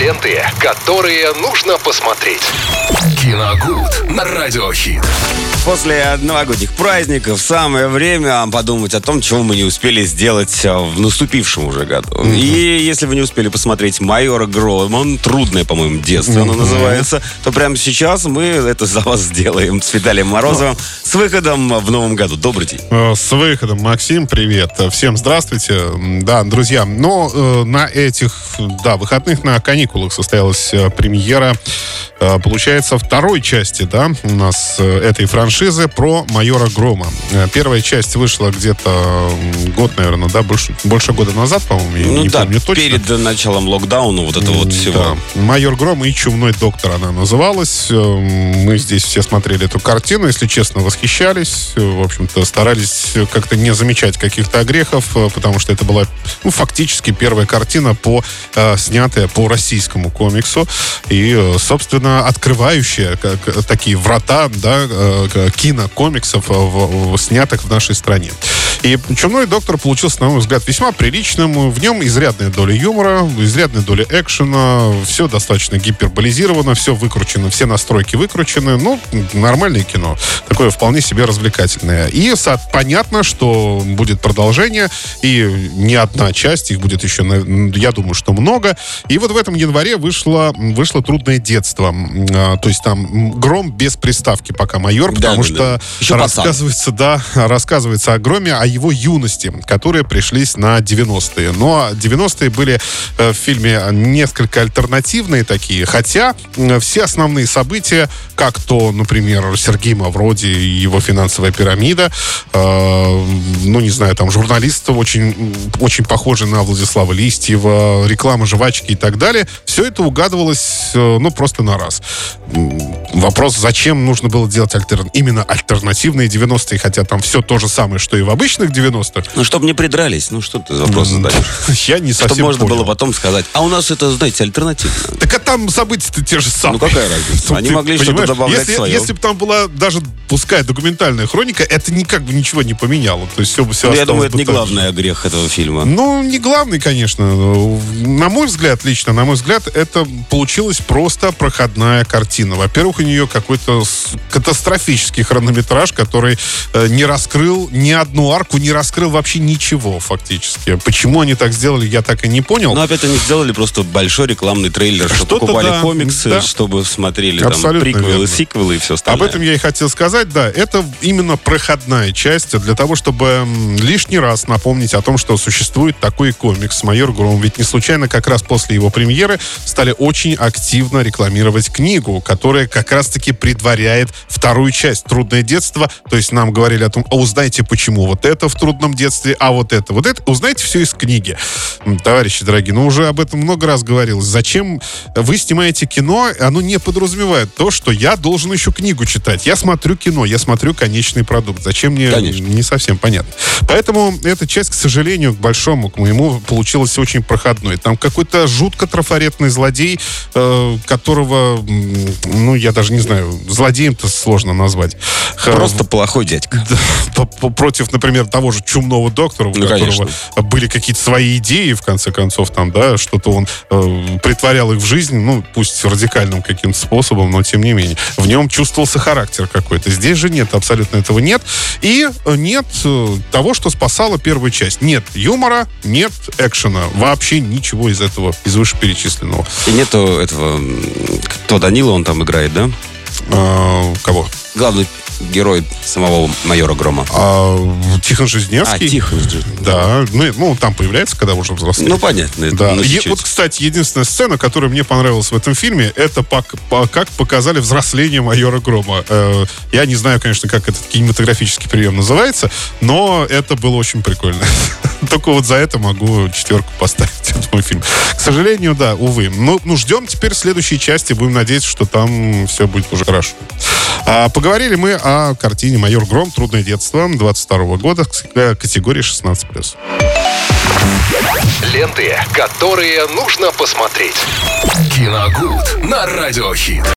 Ленты, которые нужно посмотреть. Киногуд на радиохит. После новогодних праздников самое время подумать о том, чего мы не успели сделать э, в наступившем уже году. И если вы не успели посмотреть «Майора Грома», трудное, по-моему, детство оно называется, то прямо сейчас мы это за вас сделаем с Виталием Морозовым с выходом в новом году. Добрый день. Э, С выходом, Максим, привет. Всем здравствуйте. Да, друзья, но э, на этих, да, выходных, на каникулах состоялась э, премьера, э, получается, второй части, да, у нас э, этой франшизы про майора Грома. Первая часть вышла где-то год, наверное, да, больше, больше года назад, по-моему, я Ну не да, помню точно. перед началом локдауна вот это вот всего. Да. «Майор Гром» и «Чумной доктор» она называлась. Мы здесь все смотрели эту картину, если честно, восхищались. В общем-то, старались как-то не замечать каких-то огрехов, потому что это была, ну, фактически первая картина, по, снятая по российскому комиксу. И, э, собственно, открывающая как, такие врата, да, э, кинокомиксов, э, в- в- снятых в нашей стране. И «Чумной доктор» получился, на мой взгляд, весьма приличным. В нем изрядная доля юмора, изрядная доля экшена. Все достаточно гиперболизировано, все выкручено, все настройки выкручены. Ну, нормальное кино. Такое вполне себе развлекательное. И понятно, что будет продолжение. И не одна часть, их будет еще, я думаю, что много. И вот в этом январе вышло, вышло «Трудное детство». А, То есть там гром без приставки пока майор, Да, потому да, что да. Еще пацан. рассказывается, да, рассказывается о Громе, о его юности, которые пришлись на 90-е. Но 90-е были э, в фильме несколько альтернативные такие, хотя все основные события, как то, например, Сергей Мавроди и его финансовая пирамида, э, ну, не знаю, там, журналист очень, очень похожий на Владислава Листьева, реклама жвачки и так далее, все это угадывалось, э, ну, просто на раз. Вопрос, зачем нужно было делать альтер... именно альтернативные 90-е, хотя там все то же самое, что и в обычных 90-х. Ну, чтобы не придрались, ну, что ты за вопрос задаешь? Я не совсем Чтобы можно понял. было потом сказать, а у нас это, знаете, альтернативно. Так а там события-то те же самые. Ну, какая разница? Тут Они ты могли что-то добавлять если, свое. Если бы там была даже, пускай, документальная хроника, это никак бы ничего не поменяло. То есть все бы все Ну, я думаю, это не главный грех этого фильма. Ну, не главный, конечно. На мой взгляд, лично, на мой взгляд, это получилась просто проходная картина. Во-первых, у нее какой-то катастрофический хронометраж, который э, не раскрыл ни одну арку, не раскрыл вообще ничего, фактически. Почему они так сделали, я так и не понял. Ну, опять они сделали просто большой рекламный трейлер, чтобы Что-то покупали да, комиксы, да. чтобы смотрели там Абсолютно приквелы, верно. сиквелы и все Об остальное. этом я и хотел сказать, да. Это именно проходная часть для того, чтобы лишний раз напомнить о том, что существует такой комикс «Майор Гром». Ведь не случайно как раз после его премьеры стали очень активно рекламировать книгу, которая как раз-таки предваряет вторую часть «Трудное детство». То есть нам говорили о том, а узнайте, почему вот это в трудном детстве, а вот это, вот это. Узнайте все из книги. Товарищи дорогие, ну уже об этом много раз говорилось. Зачем вы снимаете кино, оно не подразумевает то, что я должен еще книгу читать. Я смотрю кино, я смотрю конечный продукт. Зачем мне, Конечно. не совсем понятно. Поэтому эта часть, к сожалению, к большому, к моему, получилась очень проходной. Там какой-то жутко трафаретный злодей, э, которого, ну, я даже не знаю, злодеем-то сложно назвать. Просто плохой дядька. против, например, того же чумного доктора, у Ну, которого конечно. были какие-то свои идеи, в конце концов, там, да, что-то он э, притворял их в жизнь, ну, пусть радикальным каким-то способом, но тем не менее. В нем чувствовался характер какой-то. Здесь же нет, абсолютно этого нет. И нет э, того, что спасала первую часть. Нет юмора, нет экшена. Вообще ничего из этого, из вышеперечисленного. И нету этого... Кто, Данила он там играет, да? Э, кого? Главный герой самого майора Грома. А, Тихон А, Жизневский. тихо. Да, ну, ну, там появляется, когда уже взрослеет. Ну, понятно. это, Да. ну, Е- чуть-чуть. вот, кстати, единственная сцена, которая мне понравилась в этом фильме, это по- как показали взросление майора Грома. Э, я не знаю, конечно, как этот кинематографический прием называется, но это было очень прикольно. Только вот за это могу четверку поставить этому фильму. К сожалению, да, увы. Ну, ну, ждем теперь следующей части. Будем надеяться, что там все будет уже хорошо. А, поговорили мы о картине «Майор Гром. Трудное детство» 22 года, к- категории 16+. Ленты, которые нужно посмотреть. Киногуд на радиохит.